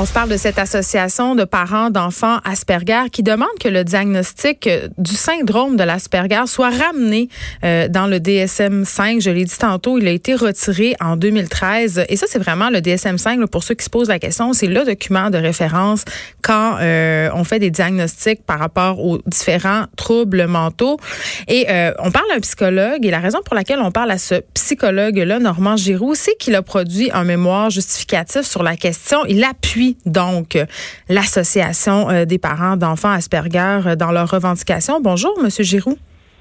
On se parle de cette association de parents d'enfants Asperger qui demande que le diagnostic du syndrome de l'Asperger soit ramené euh, dans le DSM-5. Je l'ai dit tantôt, il a été retiré en 2013. Et ça, c'est vraiment le DSM-5, pour ceux qui se posent la question, c'est le document de référence quand euh, on fait des diagnostics par rapport aux différents troubles mentaux. Et euh, on parle à un psychologue et la raison pour laquelle on parle à ce psychologue-là, Normand Giroux, c'est qu'il a produit un mémoire justificatif sur la question. Il appuie donc l'association euh, des parents d'enfants Asperger euh, dans leurs revendications. Bonjour, Monsieur Giroux.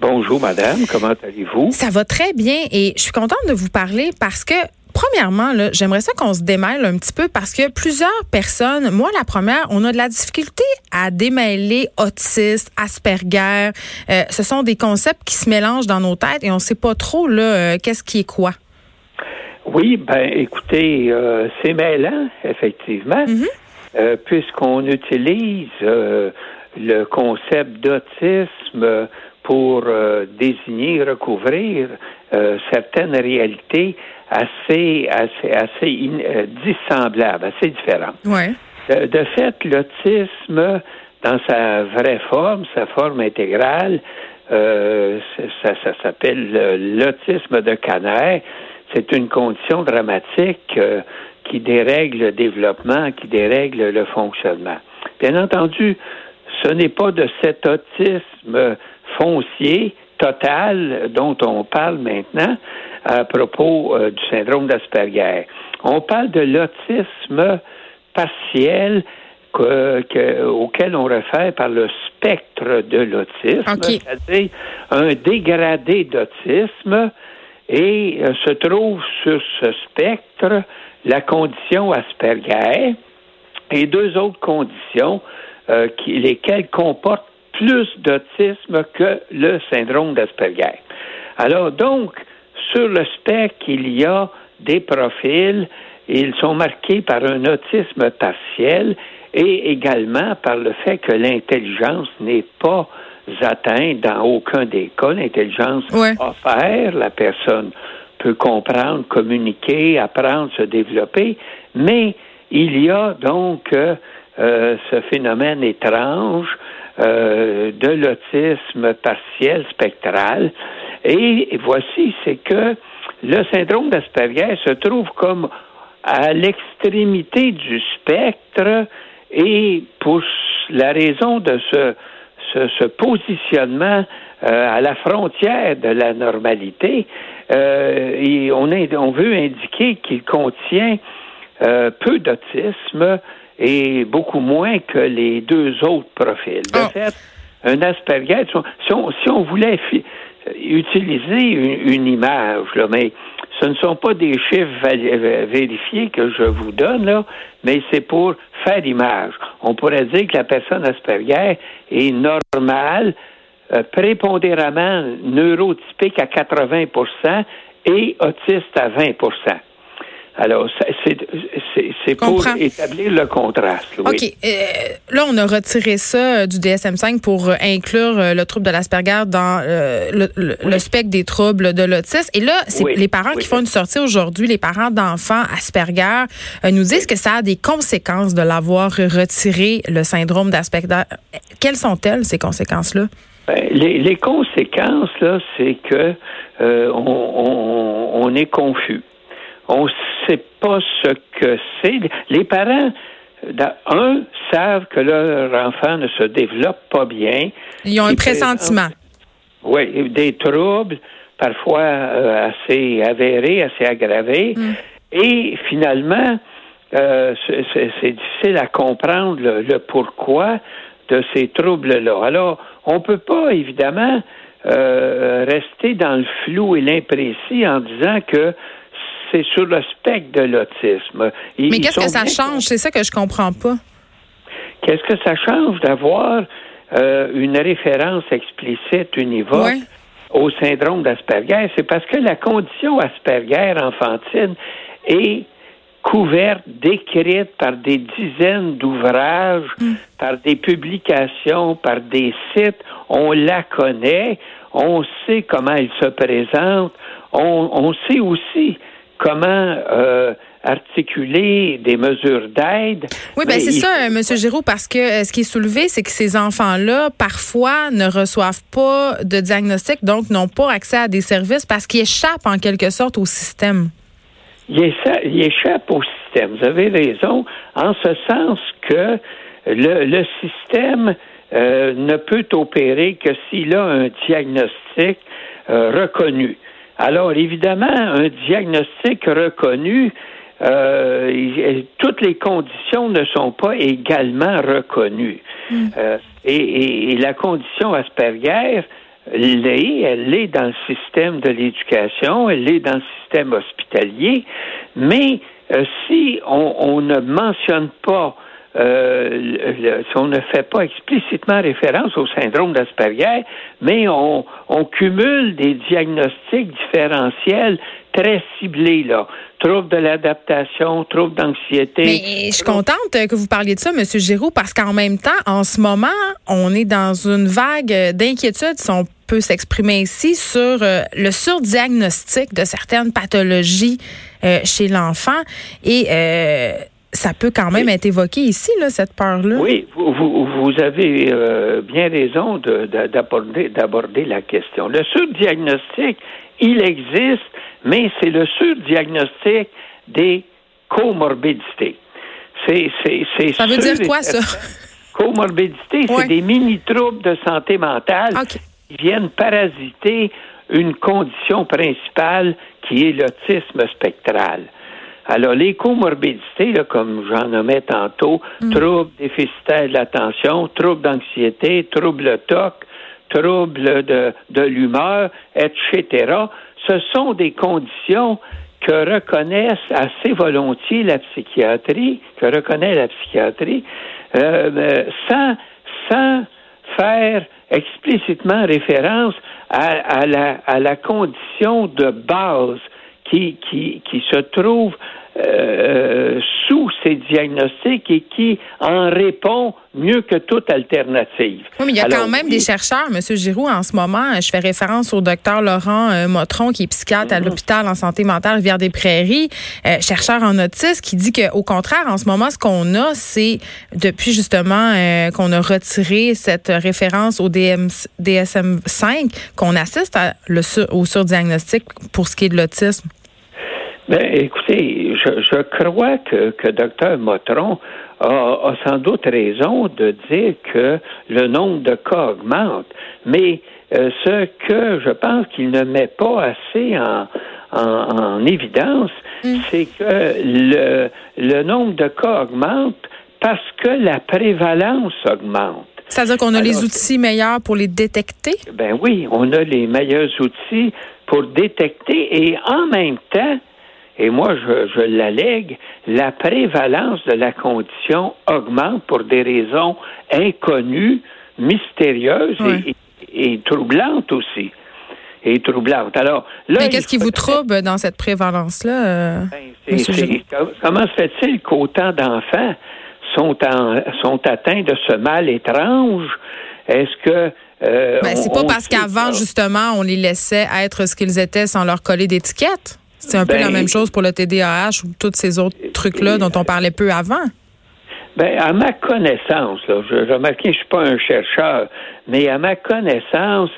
Bonjour, madame. Comment allez-vous? Ça va très bien et je suis contente de vous parler parce que Premièrement, j'aimerais ça qu'on se démêle un petit peu parce que plusieurs personnes, moi la première, on a de la difficulté à démêler autiste, Asperger. Euh, ce sont des concepts qui se mélangent dans nos têtes et on ne sait pas trop là qu'est-ce qui est quoi. Oui, ben écoutez, c'est mêlant, effectivement. Mm-hmm. Euh, puisqu'on utilise euh, le concept d'autisme pour euh, désigner, recouvrir certaines réalités assez, assez, assez dissemblables, assez différentes. Ouais. De, fait, l'autisme, dans sa vraie forme, sa forme intégrale, ça, ça s'appelle l'autisme de Canet. C'est une condition dramatique qui dérègle le développement, qui dérègle le fonctionnement. Bien entendu, ce n'est pas de cet autisme foncier total dont on parle maintenant à propos euh, du syndrome d'Asperger. On parle de l'autisme partiel auquel on réfère par le spectre de l'autisme, c'est-à-dire un dégradé d'autisme, et euh, se trouve sur ce spectre la condition Asperger et deux autres conditions euh, lesquelles comportent plus d'autisme que le syndrome d'Asperger. Alors donc, sur le spectre, il y a des profils, ils sont marqués par un autisme partiel et également par le fait que l'intelligence n'est pas atteinte dans aucun des cas. L'intelligence ouais. offert, la personne peut comprendre, communiquer, apprendre, se développer, mais il y a donc euh, euh, ce phénomène étrange euh, de l'autisme partiel spectral. Et voici, c'est que le syndrome d'Asperger se trouve comme à l'extrémité du spectre et pour la raison de ce, ce, ce positionnement à la frontière de la normalité, euh, et on, on veut indiquer qu'il contient euh, peu d'autisme et beaucoup moins que les deux autres profils. De ah. fait, un Asperger, si on, si on voulait utiliser une, image, là, mais ce ne sont pas des chiffres vérifiés que je vous donne, là, mais c'est pour faire l'image. On pourrait dire que la personne Asperger est normale euh, prépondéramment neurotypique à 80% et autiste à 20 alors, c'est pour établir le contraste. OK. Euh, là, on a retiré ça euh, du DSM-5 pour inclure le trouble de l'Asperger dans le, spectre des troubles de l'autisme. Et là, c'est les parents qui font une sortie aujourd'hui, les parents d'enfants Asperger, nous disent que ça a des conséquences de l'avoir retiré, le syndrome d'Asperger. Quelles sont-elles, ces conséquences-là? Ben, les, conséquences, là, c'est que euh, on, est confus. On ne sait pas ce que c'est. Les parents, un, savent que leur enfant ne se développe pas bien. Ils ont un pressentiment. Oui, des troubles, parfois euh, assez avérés, assez aggravés. Mm. Et finalement, euh, c'est difficile à comprendre le pourquoi de ces troubles-là. Alors, on ne peut pas, évidemment, euh, rester dans le flou et l'imprécis en disant que c'est sur le spectre de l'autisme. Mais qu'est-ce que ça change? C'est ça que je comprends pas. Qu'est-ce que ça change d'avoir euh, une référence explicite, univoque au syndrome d'Asperger? C'est parce que la condition Asperger enfantine est couverte, décrite par des dizaines d'ouvrages, mm. par des publications, par des sites. On la connaît, on sait comment elle se présente, on, sait aussi comment euh, articuler des mesures d'aide. Oui, ben c'est ça, M. Giraud, parce que euh, ce qui est soulevé, c'est que ces enfants-là, parfois, ne reçoivent pas de diagnostic, donc n'ont pas accès à des services parce qu'ils échappent en quelque sorte au système. Ils échappent au système. Vous avez raison, en ce sens que le, système euh, ne peut opérer que s'il a un diagnostic euh, reconnu. Alors, évidemment, un diagnostic reconnu, euh, toutes les conditions ne sont pas également reconnues. Mm. Euh, et, la condition Asperger l'est, elle l'est dans le système de l'éducation, elle l'est dans le système hospitalier, mais si on, ne mentionne pas euh, si on ne fait pas explicitement référence au syndrome d'Asperger, mais on, on cumule des diagnostics différentiels très ciblés, là. Troubles de l'adaptation, troubles d'anxiété. Mais je suis contente que vous parliez de ça, M. Giroux, parce qu'en même temps, en ce moment, on est dans une vague d'inquiétude, si on peut s'exprimer ici, sur euh, le surdiagnostic de certaines pathologies euh, chez l'enfant. Et euh, ça peut quand même être évoqué ici, là, cette peur-là. Oui, vous, vous, avez euh, bien raison d'aborder de, la question. Le surdiagnostic, il existe, mais c'est le surdiagnostic des comorbidités. C'est, c'est, ça veut dire quoi, ça? Comorbidité, c'est des mini-troubles de santé mentale qui viennent parasiter une condition principale qui est l'autisme spectral. Alors, les comorbidités, comme j'en nommais tantôt, mm. troubles déficitaires de l'attention, troubles d'anxiété, troubles TOC, troubles de, de l'humeur, etc., ce sont des conditions que reconnaissent assez volontiers la psychiatrie, que reconnaît la psychiatrie, euh, euh, sans, sans faire explicitement référence à, à, la, à la condition de base qui, qui, qui se trouve euh, sous ces diagnostics et qui en répond mieux que toute alternative. Oui, mais il y a quand même des chercheurs, M. Giroux, en ce moment. Je fais référence au docteur Laurent euh, Motron, qui est psychiatre à mm-hmm. l'hôpital en santé mentale Rivière-des-Prairies, euh, chercheur en autisme, qui dit qu'au contraire, en ce moment, ce qu'on a, c'est depuis justement qu'on a retiré cette référence au DSM-5, qu'on assiste à le, au surdiagnostic pour ce qui est de l'autisme. Ben, écoutez, je, je crois que, que Dr. Motron a, sans doute raison de dire que le nombre de cas augmente, mais euh, ce que je pense qu'il ne met pas assez en, en, évidence, mm. c'est que le, le nombre de cas augmente parce que la prévalence augmente. C'est-à-dire qu'on a les outils meilleurs pour les détecter? Ben oui, on a les meilleurs outils pour détecter et en même temps, et moi je, je l'allègue, la prévalence de la condition augmente pour des raisons inconnues, mystérieuses et, troublantes aussi. Et troublantes. Alors, Mais qu'est-ce qui vous trouble dans cette prévalence-là? Euh, ben, comment se fait-il qu'autant d'enfants sont, sont atteints de ce mal étrange? Est-ce que euh, ben, c'est pas parce qu'avant, justement, on les laissait être ce qu'ils étaient sans leur coller d'étiquette? C'est un peu la ben, même chose pour le TDAH ou tous ces autres trucs-là dont on parlait peu avant. Ben, à ma connaissance, là, je, remarque, je suis pas un chercheur, mais à ma connaissance,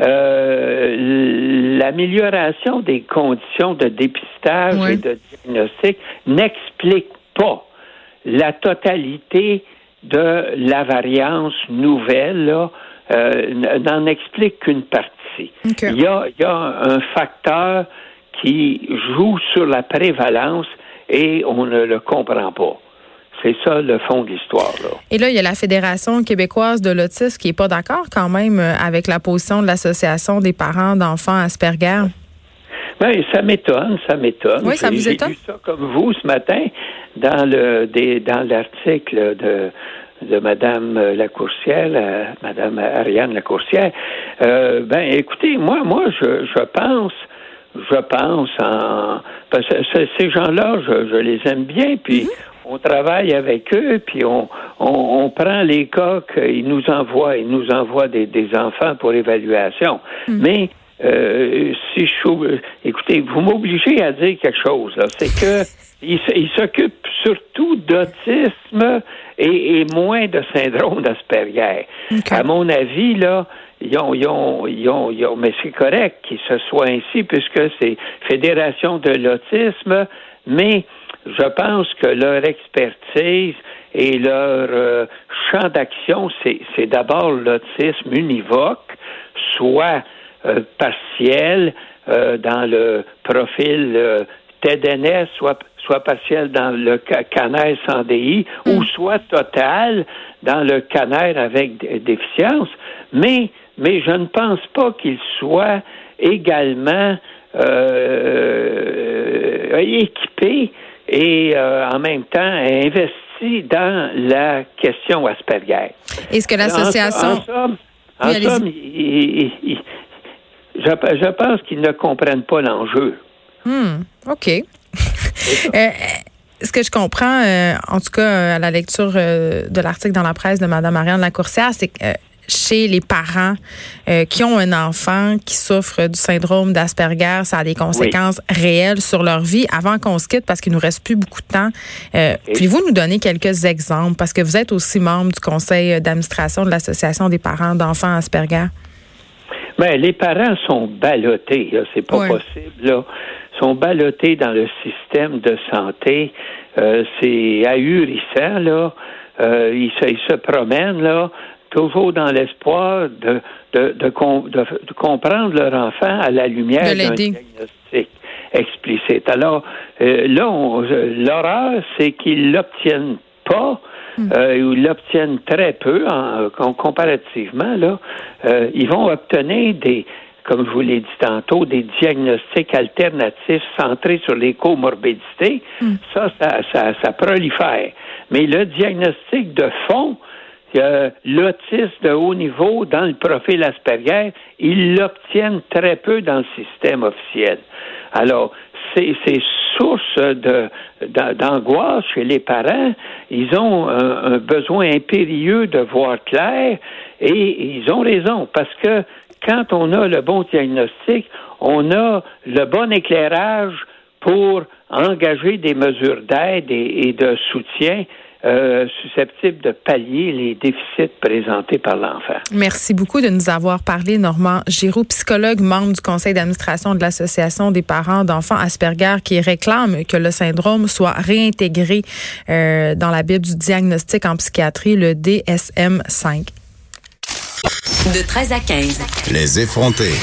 euh, l'amélioration des conditions de dépistage et de diagnostic n'explique pas la totalité de la variance nouvelle, là, euh, n'en explique qu'une partie. Il, y a, il y a un facteur qui joue sur la prévalence et on ne le comprend pas. C'est ça le fond de l'histoire. Et là, il y a la Fédération québécoise de l'autisme qui n'est pas d'accord quand même euh, avec la position de l'Association des parents d'enfants Asperger. Ben, ça m'étonne, ça m'étonne. Oui, ça vous étonne? J'ai lu ça comme vous ce matin dans le dans l'article de de Madame Lacourcière, Madame Ariane Lacourcière. Euh, ben, écoutez, moi, moi, je, je pense je pense en parce que ces gens-là, je, les aime bien, puis on travaille avec eux, puis on, on, prend les cas qu'ils nous envoient, ils nous envoient des, des enfants pour évaluation. Mhm. Mais euh, si je écoutez, vous m'obligez à dire quelque chose. C'est que il, s'occupe surtout d'autisme et, moins de syndrome d'Asperger. À mon avis, là, ils ont, ils ont, ils ont, ils ont mais c'est correct qu'il se soit ainsi puisque c'est Fédération de l'autisme, mais je pense que leur expertise et leur euh, champ d'action, c'est d'abord l'autisme univoque, soit euh, partiel euh, dans le profil TEDNS, soit, soit partiel dans le canal sans DI, ou hmm. soit total dans le canal avec déficience, mais, mais je ne pense pas qu'il soit également équipé et en même temps investi dans la question Asperger. Est-ce que l'association... En, somme, je, pense qu'ils ne comprennent pas l'enjeu. Hmm, OK. Euh, ce que je comprends, euh, en tout cas à la lecture euh, de l'article dans la presse de Mme Marianne Lacourcière, c'est que chez les parents euh, qui ont un enfant qui souffre du syndrome d'Asperger, ça a des conséquences réelles sur leur vie. Avant qu'on se quitte, parce qu'il nous reste plus beaucoup de temps, euh, pouvez-vous nous donner quelques exemples? Parce que vous êtes aussi membre du conseil d'administration de l'Association des parents d'enfants Asperger. Bien, les parents sont ballottés, c'est pas possible. Là. sont ballottés dans le système de santé. Euh, c'est ahurissant, là. Euh, ils, se, ils, se, promènent là toujours dans l'espoir de, de, de, comprendre leur enfant à la lumière d'un diagnostic explicite. Alors, euh, là, l'horreur, c'est qu'ils l'obtiennent pas. Hmm. Euh, ils l'obtiennent très peu en, comparativement. Là, euh, ils vont obtenir des, comme je vous l'ai dit tantôt, des diagnostics alternatifs centrés sur les comorbidités. Hmm. Ça, ça, ça, ça prolifère. Mais le diagnostic de fond, l'autisme de haut niveau dans le profil Asperger, ils l'obtiennent très peu dans le système officiel. Alors, c'est source de d'angoisse chez les parents. Ils ont un, besoin impérieux de voir clair et ils ont raison parce que quand on a le bon diagnostic, on a le bon éclairage pour engager des mesures d'aide et de soutien euh, susceptibles de pallier les déficits présentés par l'enfant. Merci beaucoup de nous avoir parlé, Normand Giroux, psychologue, membre du conseil d'administration de l'Association des parents d'enfants Asperger, qui réclame que le syndrome soit réintégré euh, dans la Bible du diagnostic en psychiatrie, le DSM-5. De 13 à 15. Les effrontés.